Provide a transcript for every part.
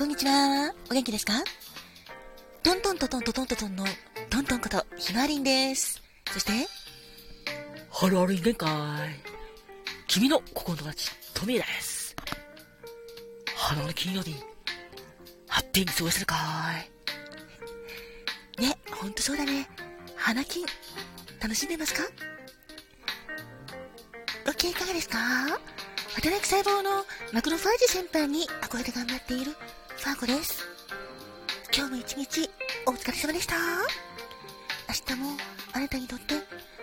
こんにちは。お元気ですか？トントントントントントントンのトントンことひまわりんです。そして、ハロー人間界。君の心の友達、トミーです。花の金曜日、ハッピーに過ごせるかい？ね、ほんとそうだね。花金、楽しんでますか？ご機嫌いかがですか？働く細胞のマクロファージ先輩に憧れて頑張っているファーコです。今日も一日お疲れ様でした。明日もあなたにとって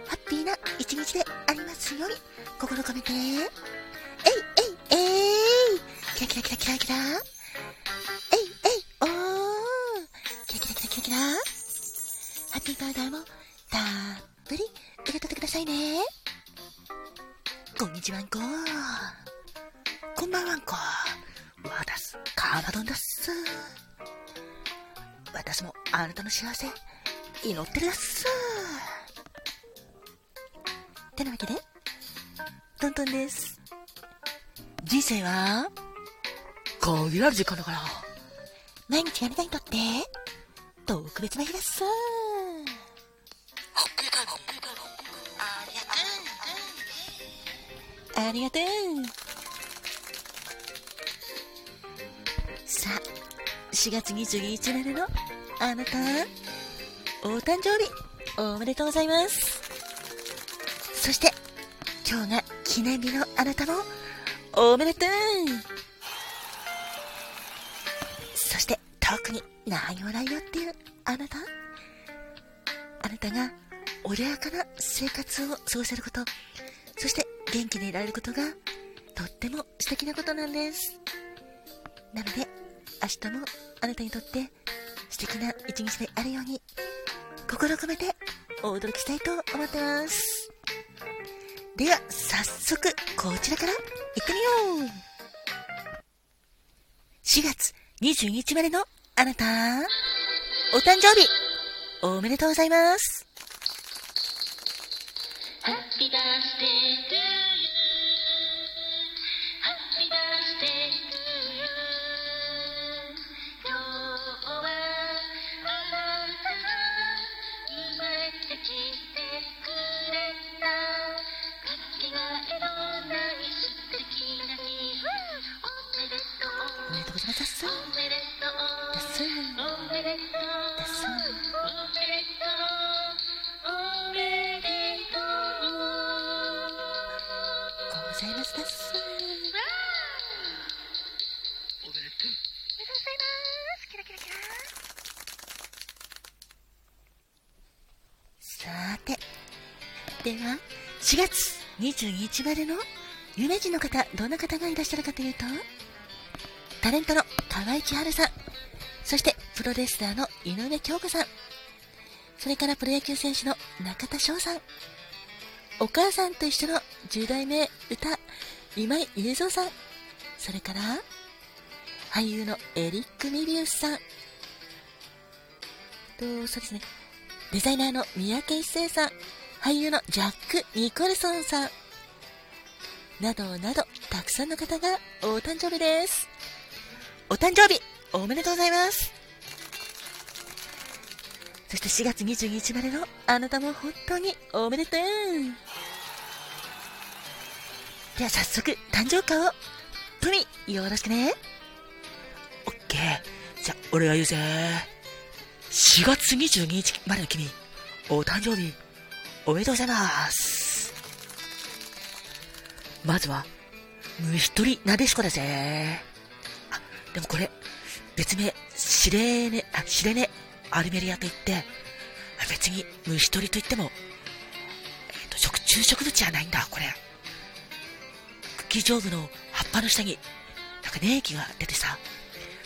ハッピーな一日でありますように心込めて。えいえいえいキラキラキラキラキラえいえいおーキラキラキラキラキラハッピーパウダーもたっぷり受け取ってくださいね。こんにちはんこ。こんばんはんこ。わたす、カーマドンだっす。私もあなたの幸せ、祈ってるだっす。てなわけで、トントンです。人生は、限られる時間だから。毎日あなたにとって、特別な日です。ありがとう。さあ、4月22日までのあなた、お誕生日、おめでとうございます。そして、今日が記念日のあなたも、おめでとう。そして、特に何もないよっていうあなた。あなたが穏やかな生活を過ごせること、そして元気でいられることがとっても素敵なことなんです。なので、明日もあなたにとって素敵な一日であるように、心を込めてお驚きしたいと思ってます。では、早速、こちらから行ってみよう !4 月22日までのあなた、お誕生日、おめでとうございます。Happy birthday to you. ざいますです。おめでとうございます。キラキラキラ。さて。では、4月22日までの有名人の方、どんな方がいらっしゃるかというと、タレントの河合千春さん、そしてプロレスラーの井上京子さん、それからプロ野球選手の中田翔さん、お母さんと一緒の10代目歌、今井雄三さん、それから、俳優のエリック・ミビウスさん、と、そうですね、デザイナーの三宅一生さん、俳優のジャック・ニコルソンさん、などなど、たくさんの方がお誕生日です。お誕生日、おめでとうございます。そして4月22日までのあなたも本当におめでとう。では早速、誕生花を、トミ、よろしくね。オッケー。じゃ、俺が言うぜ。4月22日までの君、お誕生日、おめでとうございます。まずは、虫取りなでしこだぜ。あ、でもこれ、別名、シレーネ、あ、シレネ、アルメリアといって、別に虫取りといっても、えっ、と、食虫植物じゃないんだ、これ。茎上部の葉っぱの下に、なんか粘液が出てさ、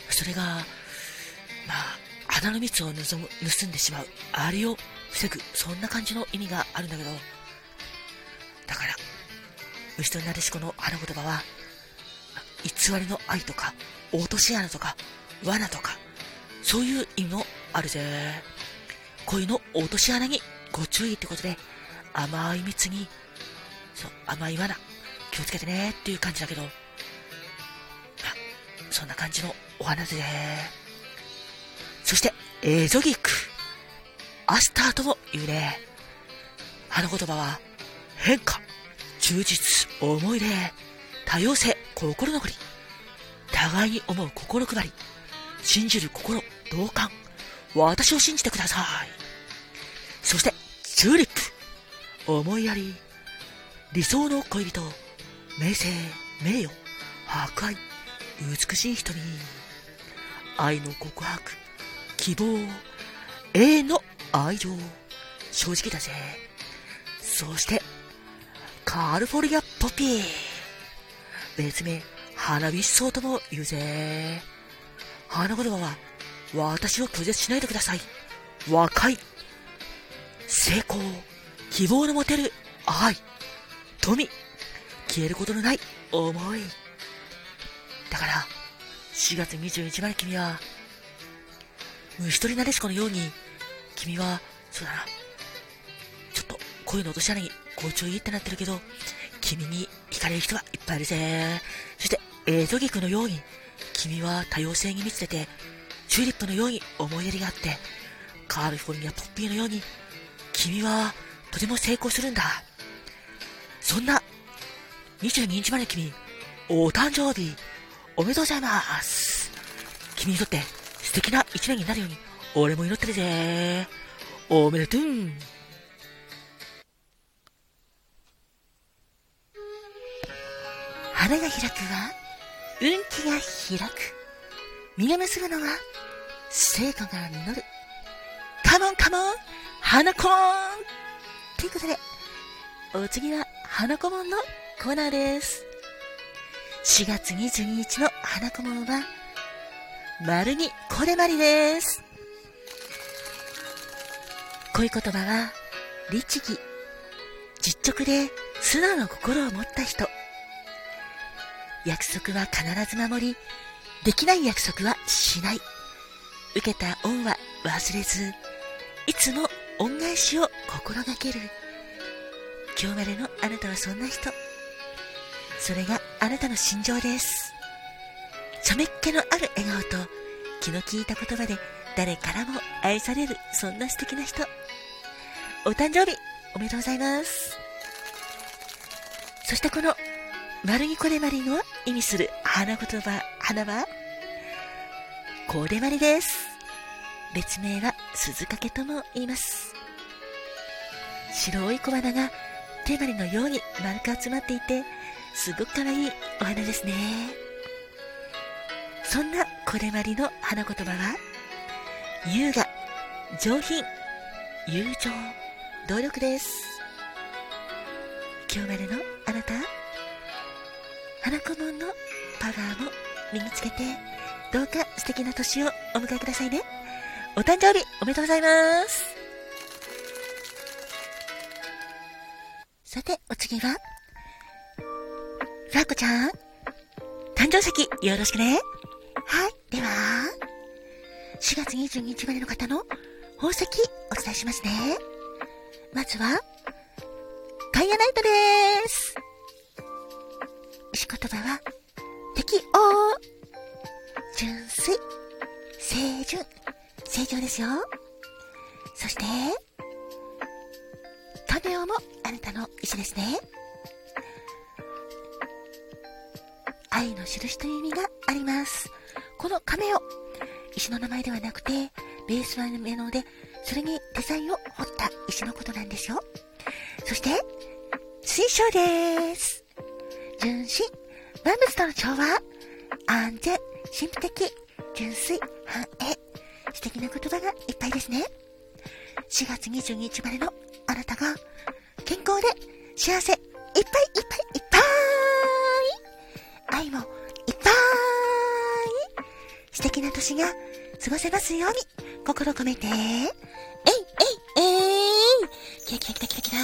それが、まあ、花の蜜を盗む盗んでしまう、あれを防ぐ、そんな感じの意味があるんだけど、だから、虫となでしこの花言葉は、偽りの愛とか、落とし穴とか、罠とか、そういう意味もあるぜ。恋の落とし穴にご注意ってことで、甘い蜜に、そう、甘い罠、気をつけてねっていう感じだけど、まそんな感じのお花で、そして、エゾギック。アスターとも言うね。花言葉は、変化、充実、思い入れ、多様性、心残り。互いに思う心配り。信じる心、同感。私を信じてください。そして、チューリップ。思いやり。理想の恋人。名声、名誉、博愛。美しい瞳。愛の告白。希望。永遠の愛情。正直だぜ。そして、カリフォルニアポピー。別名、花火草とも言うぜ。花言葉は、私を拒絶しないでください。若い。成功。希望の持てる愛。富。消えることのない思い。だから、4月21日まで君は、虫取りなでしこのように、君は、そうだな、ちょっと声の落とし穴に好調いいってなってるけど、君に惹かれる人はいっぱいいるぜ。そして、エゾギクのように、君は多様性に満ちてて、チューリップのように思いやりがあって、カリフォルニアポッピーのように、君はとても成功するんだ。そんな、22日まで君、お誕生日、おめでとうございます。君にとって素敵な一年になるように、俺も祈ってるぜ。おめでとう。花が開くは、運気が開く。実が結ぶのは、成果が実る。カモンカモン花コーンということで、お次は花コモンのコーナーです。4月22日の花コモンは、丸にこれまりです。恋言葉は、律儀。実直で素直な心を持った人。約束は必ず守り、できない約束はしない。受けた恩は忘れず、いつも恩返しを心がける。今日までのあなたはそんな人。それがあなたの心情です。ちょめっ気のある笑顔と気の利いた言葉で誰からも愛されるそんな素敵な人。お誕生日おめでとうございます。そしてこの丸にこれまりの意味する花言葉、花は、これまりです。別名は鈴掛とも言います。白い小花が手まりのように丸く集まっていて、すごく可愛いお花ですね。そんなこれまりの花言葉は、優雅、上品、友情、努力です。今日までのあなた、花子門のパワーも身につけて、どうか素敵な年をお迎えくださいね。お誕生日おめでとうございます。さて、お次は、ファーコちゃん、誕生石よろしくね。はい、では、4月22日までの方の宝石お伝えしますね。まずは、カイアナイトでーす。石言葉は、適応。純粋。清純。清浄ですよ。そして、カメオもあなたの石ですね。愛の印という意味があります。このカメオ、石の名前ではなくて、ベースは目ので、それにデザインを彫った石のことなんですよ。そして、水晶です。純真、万物との調和、安全、神秘的、純粋、繁栄、素敵な言葉がいっぱいですね。4月22日までのあなたが、健康で幸せ、いっぱいいっぱいいっぱい愛もいっぱい素敵な年が過ごせますように、心込めて、えいえいえい。キラキラキラキラキラ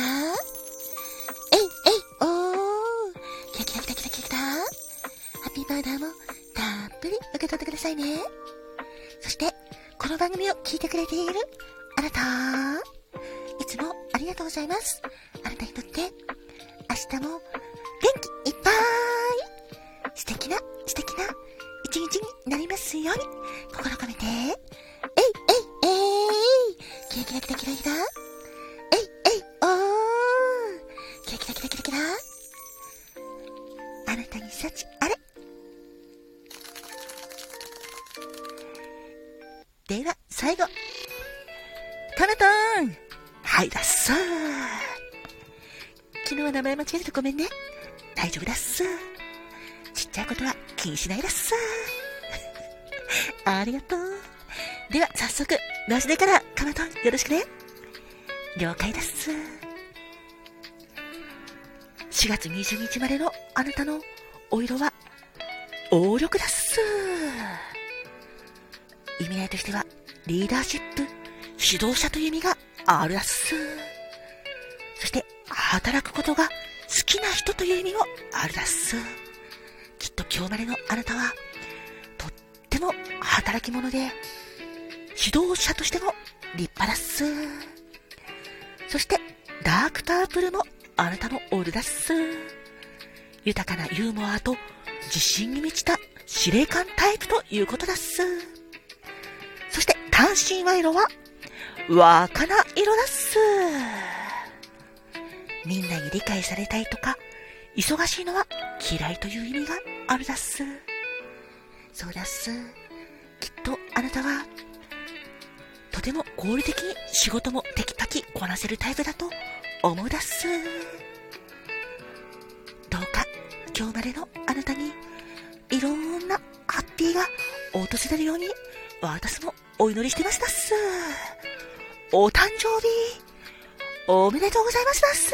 えいえいおー。キラキラキラキラキラキラハッピーバーダーもたっぷり受け取ってくださいね。そして、この番組を聞いてくれているあなた、いつもありがとうございます。あなたにとって、明日も元気いっぱい。すように、心込めて、えい、えい、えい、キラキラキラキラキラ、えい、えい、おー、キラキラキラキラキラ、あなたに幸あれ。では、最後。かなたんはいだっす昨日は名前間違えてごめんね。大丈夫だっす。ちっちゃいことは気にしないだっす。ありがとう。では、早速、マジでから、かなたんよろしくね。了解だっす。4月20日までのあなたのお色は、黄緑だっす。意味合いとしては、リーダーシップ、指導者という意味があるだっす。そして、働くことが好きな人という意味もあるだっす。きっと今日までのあなたは、ても働き者で、指導者としても立派だっす。そして、ダークタープルもあなたのオールだっす。豊かなユーモアと自信に満ちた司令官タイプということだっす。そして単身賄賂は若菜色だっす。みんなに理解されたいとか、忙しいのは嫌いという意味があるだっす。そうだっす。きっとあなたは、とても合理的に仕事もテキパキこなせるタイプだと思うだっす。どうか今日までのあなたにいろんなハッピーが訪れるように私もお祈りしてますだっす。お誕生日おめでとうございますだっす。